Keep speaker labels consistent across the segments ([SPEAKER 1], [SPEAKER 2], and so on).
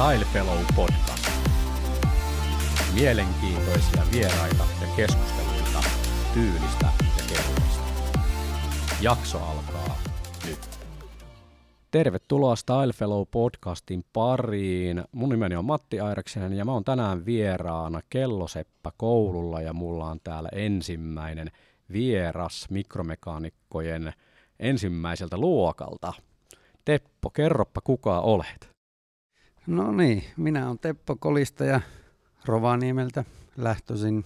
[SPEAKER 1] Style Fellow Podcast. Mielenkiintoisia vieraita ja keskusteluita tyylistä ja kehuista. Jakso alkaa nyt. Tervetuloa Style Fellow podcastin pariin. Mun nimeni on Matti Airaksen ja mä oon tänään vieraana Kelloseppä koululla ja mulla on täällä ensimmäinen vieras mikromekaanikkojen ensimmäiseltä luokalta. Teppo, kerroppa kuka olet.
[SPEAKER 2] No niin, minä olen Teppo Kolista ja Rovaniemeltä lähtöisin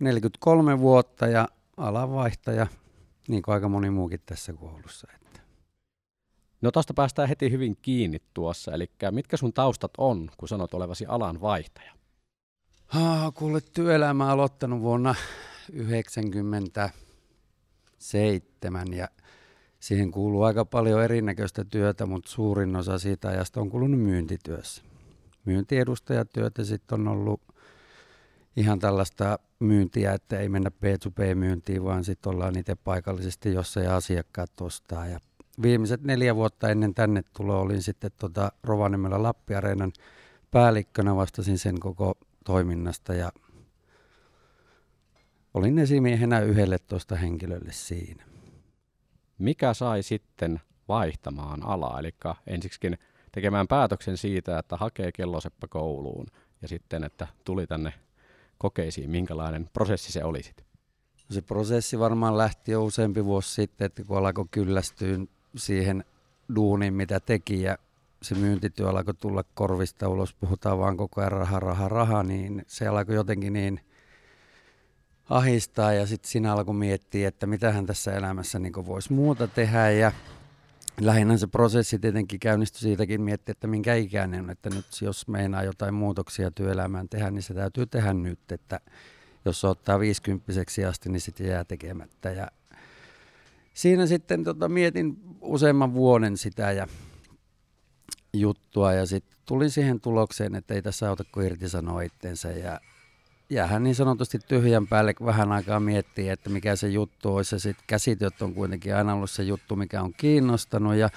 [SPEAKER 2] 43 vuotta ja alanvaihtaja, niin kuin aika moni muukin tässä koulussa. Että.
[SPEAKER 1] No tuosta päästään heti hyvin kiinni tuossa, eli mitkä sun taustat on, kun sanot olevasi alanvaihtaja?
[SPEAKER 2] Ah, kuule, työelämä aloittanut vuonna 1997 ja siihen kuuluu aika paljon erinäköistä työtä, mutta suurin osa siitä ajasta on kulunut myyntityössä. Myyntiedustajatyötä sitten on ollut ihan tällaista myyntiä, että ei mennä B2B-myyntiin, vaan sitten ollaan itse paikallisesti jossain asiakkaat ostaa. Ja viimeiset neljä vuotta ennen tänne tuloa olin sitten tuota Rovaniemellä Lappiareenan päällikkönä, vastasin sen koko toiminnasta ja olin esimiehenä 11 henkilölle siinä
[SPEAKER 1] mikä sai sitten vaihtamaan alaa, eli ensiksikin tekemään päätöksen siitä, että hakee kelloseppä kouluun ja sitten, että tuli tänne kokeisiin, minkälainen prosessi se oli sitten?
[SPEAKER 2] Se prosessi varmaan lähti jo useampi vuosi sitten, että kun alkoi kyllästyä siihen duuniin, mitä teki ja se myyntityö alkoi tulla korvista ulos, puhutaan vaan koko ajan raha, raha, raha, niin se alkoi jotenkin niin – ahistaa ja sitten sinä alkoi miettiä, että mitä hän tässä elämässä niin voisi muuta tehdä. Ja lähinnä se prosessi tietenkin käynnistyi siitäkin miettiä, että minkä ikäinen on, että nyt jos meinaa jotain muutoksia työelämään tehdä, niin se täytyy tehdä nyt, että jos se ottaa 50 asti, niin sitten jää tekemättä. Ja siinä sitten tota, mietin useamman vuoden sitä ja juttua ja sitten tuli siihen tulokseen, että ei tässä auta kuin irtisanoa itsensä ja jäähän niin sanotusti tyhjän päälle vähän aikaa miettii, että mikä se juttu olisi. Ja sitten käsityöt on kuitenkin aina ollut se juttu, mikä on kiinnostanut. Ja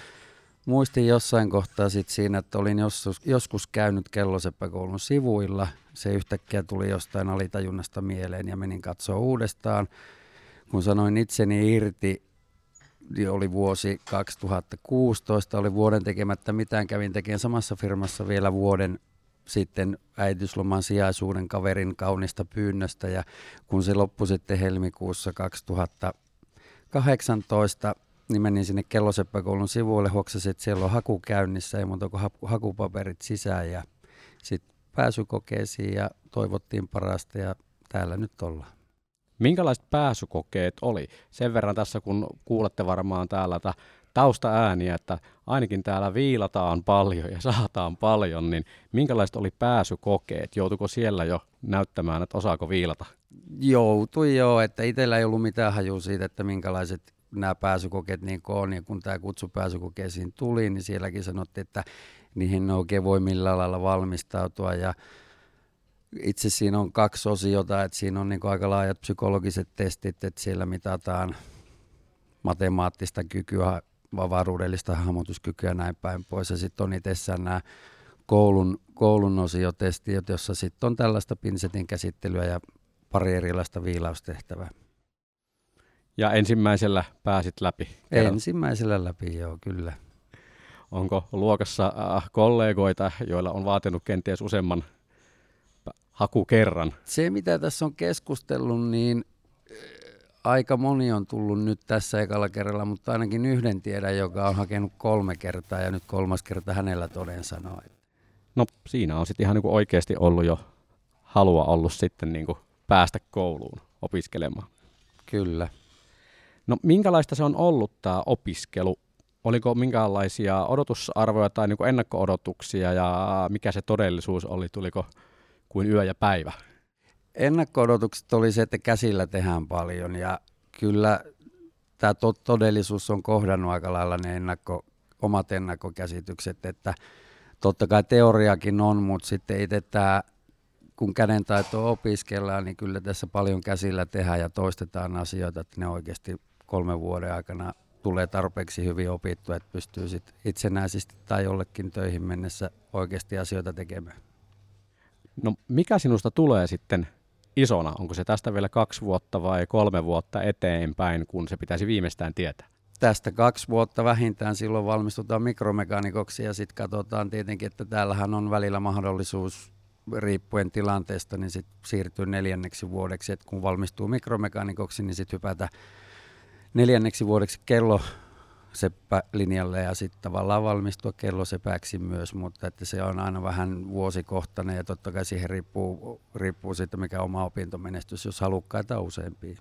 [SPEAKER 2] muistin jossain kohtaa sit siinä, että olin joskus, joskus käynyt kelloseppäkoulun sivuilla. Se yhtäkkiä tuli jostain alitajunnasta mieleen ja menin katsoa uudestaan. Kun sanoin itseni irti, niin oli vuosi 2016, oli vuoden tekemättä mitään, kävin tekemään samassa firmassa vielä vuoden sitten äitiysloman sijaisuuden kaverin kaunista pyynnöstä ja kun se loppui sitten helmikuussa 2018, niin menin sinne Kelloseppäkoulun sivuille, hoksasin, että siellä on haku käynnissä, ei muuta kuin hakupaperit sisään ja sitten pääsykokeisiin ja toivottiin parasta ja täällä nyt ollaan.
[SPEAKER 1] Minkälaiset pääsykokeet oli? Sen verran tässä, kun kuulette varmaan täällä, että taustaääniä, että ainakin täällä viilataan paljon ja saataan paljon, niin minkälaiset oli pääsykokeet? Joutuiko siellä jo näyttämään, että osaako viilata?
[SPEAKER 2] Joutui joo, että itsellä ei ollut mitään hajua siitä, että minkälaiset nämä pääsykokeet niin on. Ja kun tämä kutsu pääsykokeisiin tuli, niin sielläkin sanottiin, että niihin oikein voi millään lailla valmistautua. Ja itse siinä on kaksi osiota, että siinä on niin aika laajat psykologiset testit, että siellä mitataan matemaattista kykyä, avaruudellista hahmotuskykyä ja näin päin pois. Ja sitten on itsessään nämä koulun, koulun osiotestit, jossa sitten on tällaista pinsetin käsittelyä ja pari erilaista viilaustehtävää.
[SPEAKER 1] Ja ensimmäisellä pääsit läpi?
[SPEAKER 2] Kerron. Ensimmäisellä läpi, joo, kyllä.
[SPEAKER 1] Onko luokassa äh, kollegoita, joilla on vaatinut kenties useamman hakukerran?
[SPEAKER 2] Se, mitä tässä on keskustellut, niin aika moni on tullut nyt tässä ekalla kerralla, mutta ainakin yhden tiedän, joka on hakenut kolme kertaa ja nyt kolmas kerta hänellä toden sanoo.
[SPEAKER 1] No siinä on sitten ihan niin oikeasti ollut jo halua ollut sitten niin kuin päästä kouluun opiskelemaan.
[SPEAKER 2] Kyllä.
[SPEAKER 1] No minkälaista se on ollut tämä opiskelu? Oliko minkälaisia odotusarvoja tai niin ennakko-odotuksia ja mikä se todellisuus oli? Tuliko kuin yö ja päivä?
[SPEAKER 2] Ennakko-odotukset oli se, että käsillä tehdään paljon ja kyllä tämä to- todellisuus on kohdannut aika lailla ne ennakko, omat ennakkokäsitykset, että totta kai teoriakin on, mutta sitten itse tämä, kun kädentaitoa opiskellaan, niin kyllä tässä paljon käsillä tehdään ja toistetaan asioita, että ne oikeasti kolmen vuoden aikana tulee tarpeeksi hyvin opittua, että pystyy sit itsenäisesti tai jollekin töihin mennessä oikeasti asioita tekemään.
[SPEAKER 1] No mikä sinusta tulee sitten isona? Onko se tästä vielä kaksi vuotta vai kolme vuotta eteenpäin, kun se pitäisi viimeistään tietää?
[SPEAKER 2] Tästä kaksi vuotta vähintään silloin valmistutaan mikromekaanikoksi ja sitten katsotaan tietenkin, että täällähän on välillä mahdollisuus riippuen tilanteesta, niin sit siirtyy neljänneksi vuodeksi. Et kun valmistuu mikromekaanikoksi, niin sitten hypätä neljänneksi vuodeksi kello linjalle ja sitten tavallaan valmistua kellosepääksi myös, mutta että se on aina vähän vuosikohtainen ja totta kai siihen riippuu, riippuu siitä, mikä oma opintomenestys, jos halukkaita useampia.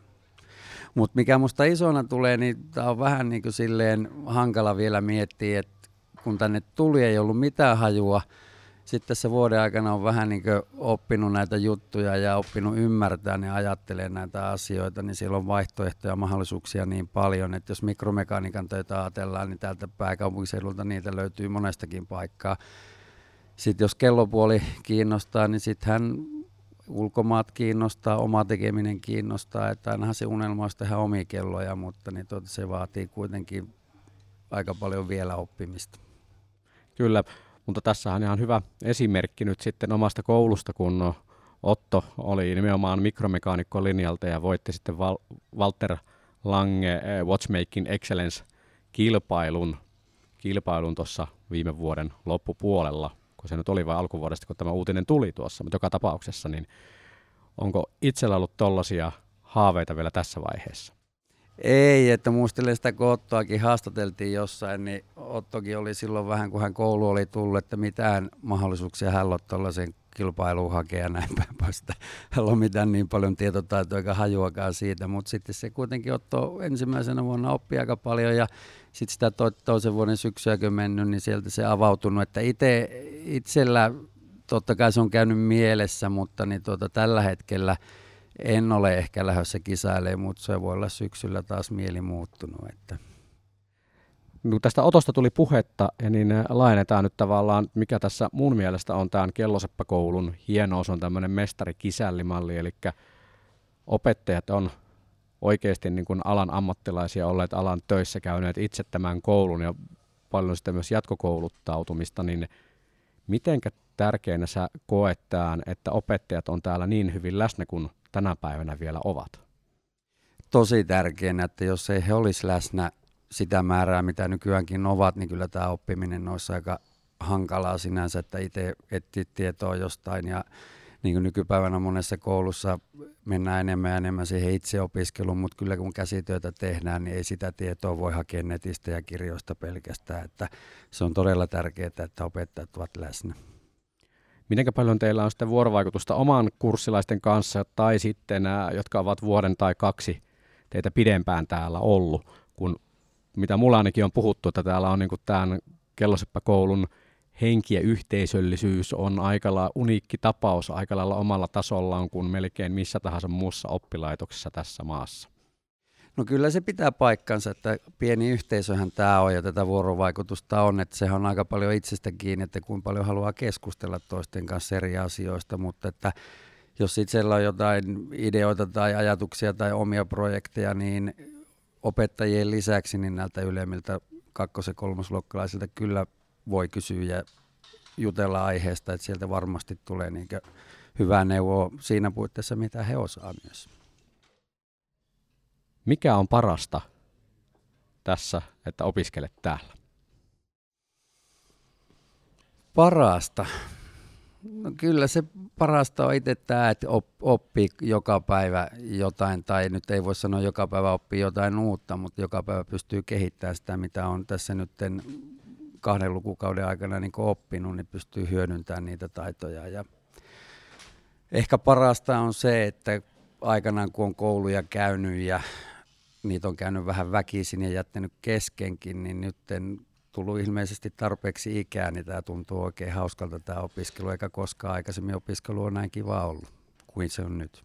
[SPEAKER 2] Mutta mikä musta isona tulee, niin tämä on vähän niin kuin silleen hankala vielä miettiä, että kun tänne tuli ei ollut mitään hajua, sitten tässä vuoden aikana on vähän niin oppinut näitä juttuja ja oppinut ymmärtää ja ajattelee näitä asioita, niin siellä on vaihtoehtoja ja mahdollisuuksia niin paljon, että jos mikromekaniikan töitä ajatellaan, niin täältä pääkaupunkiseudulta niitä löytyy monestakin paikkaa. Sitten jos kellopuoli kiinnostaa, niin sittenhän ulkomaat kiinnostaa, oma tekeminen kiinnostaa, että ainahan se unelma olisi tehdä omia kelloja, mutta niin tuota, se vaatii kuitenkin aika paljon vielä oppimista.
[SPEAKER 1] Kyllä, mutta tässä on ihan hyvä esimerkki nyt sitten omasta koulusta, kun Otto oli nimenomaan mikromekaanikko linjalta ja voitti sitten Val- Walter Lange eh, Watchmaking Excellence-kilpailun kilpailun tuossa viime vuoden loppupuolella, kun se nyt oli vain alkuvuodesta, kun tämä uutinen tuli tuossa, mutta joka tapauksessa, niin onko itsellä ollut tollaisia haaveita vielä tässä vaiheessa?
[SPEAKER 2] Ei, että muistelen sitä, kun Ottoakin haastateltiin jossain, niin Ottokin oli silloin vähän, kun hän koulu oli tullut, että mitään mahdollisuuksia hän on tuollaisen kilpailuun hakea näin päin pois. Hän on mitään niin paljon tietotaitoa eikä hajuakaan siitä, mutta sitten se kuitenkin Otto ensimmäisenä vuonna oppi aika paljon ja sitten sitä to, toisen vuoden syksyäkin mennyt, niin sieltä se avautunut, että itse itsellä totta kai se on käynyt mielessä, mutta niin tuota, tällä hetkellä – en ole ehkä lähdössä kisailemaan, mutta se voi olla syksyllä taas mieli muuttunut. Että.
[SPEAKER 1] No, tästä otosta tuli puhetta, ja niin laajennetaan nyt tavallaan, mikä tässä mun mielestä on tämän Kelloseppäkoulun hienous, on tämmöinen mestarikisällimalli, eli opettajat on oikeasti niin kuin alan ammattilaisia olleet alan töissä käyneet itse tämän koulun ja paljon sitten myös jatkokouluttautumista, niin mitenkä tärkeänä sä koet tämän, että opettajat on täällä niin hyvin läsnä kuin tänä päivänä vielä ovat?
[SPEAKER 2] Tosi tärkeänä, että jos ei he olisi läsnä sitä määrää, mitä nykyäänkin ovat, niin kyllä tämä oppiminen olisi aika hankalaa sinänsä, että itse etsii tietoa jostain ja niin kuin nykypäivänä monessa koulussa mennään enemmän ja enemmän siihen itseopiskeluun, mutta kyllä kun käsityötä tehdään, niin ei sitä tietoa voi hakea netistä ja kirjoista pelkästään, että se on todella tärkeää, että opettajat ovat läsnä.
[SPEAKER 1] Miten paljon teillä on sitten vuorovaikutusta oman kurssilaisten kanssa tai sitten jotka ovat vuoden tai kaksi teitä pidempään täällä ollut, kun mitä mulla ainakin on puhuttu, että täällä on niin tämän Kelloseppäkoulun henki ja yhteisöllisyys on aika lailla uniikki tapaus aika lailla omalla tasollaan kuin melkein missä tahansa muussa oppilaitoksessa tässä maassa.
[SPEAKER 2] No kyllä se pitää paikkansa, että pieni yhteisöhän tämä on ja tätä vuorovaikutusta on, että sehän on aika paljon itsestä kiinni, että kuinka paljon haluaa keskustella toisten kanssa eri asioista, mutta että jos itsellä on jotain ideoita tai ajatuksia tai omia projekteja, niin opettajien lisäksi niin näiltä ylemmiltä kakkos- ja kolmosluokkalaisilta kyllä voi kysyä ja jutella aiheesta, että sieltä varmasti tulee niin hyvää neuvoa siinä puitteissa, mitä he osaa myös.
[SPEAKER 1] Mikä on parasta tässä, että opiskelet täällä?
[SPEAKER 2] Parasta? No kyllä se parasta on itse tämä, että oppii joka päivä jotain, tai nyt ei voi sanoa joka päivä oppii jotain uutta, mutta joka päivä pystyy kehittämään sitä, mitä on tässä nyt kahden lukukauden aikana niin oppinut, niin pystyy hyödyntämään niitä taitoja. Ja ehkä parasta on se, että aikanaan kun on kouluja käynyt ja niitä on käynyt vähän väkisin ja jättänyt keskenkin, niin nyt tullut ilmeisesti tarpeeksi ikää, niin tämä tuntuu oikein hauskalta tämä opiskelu, eikä koskaan aikaisemmin opiskelu on näin kiva ollut kuin se on nyt.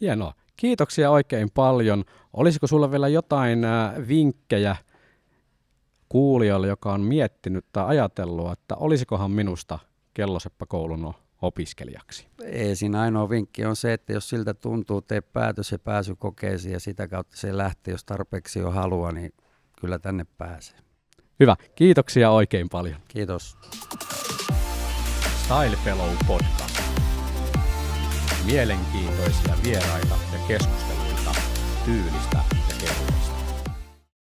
[SPEAKER 1] Hienoa. Kiitoksia oikein paljon. Olisiko sulla vielä jotain vinkkejä kuulijalle, joka on miettinyt tai ajatellut, että olisikohan minusta kelloseppäkoulun opiskelijaksi?
[SPEAKER 2] Ei, siinä ainoa vinkki on se, että jos siltä tuntuu, tee päätös ja pääsy kokeisiin ja sitä kautta se lähtee, jos tarpeeksi jo halua, niin kyllä tänne pääsee.
[SPEAKER 1] Hyvä, kiitoksia oikein paljon.
[SPEAKER 2] Kiitos.
[SPEAKER 1] Style Fellow Podcast. Mielenkiintoisia vieraita ja keskusteluita tyylistä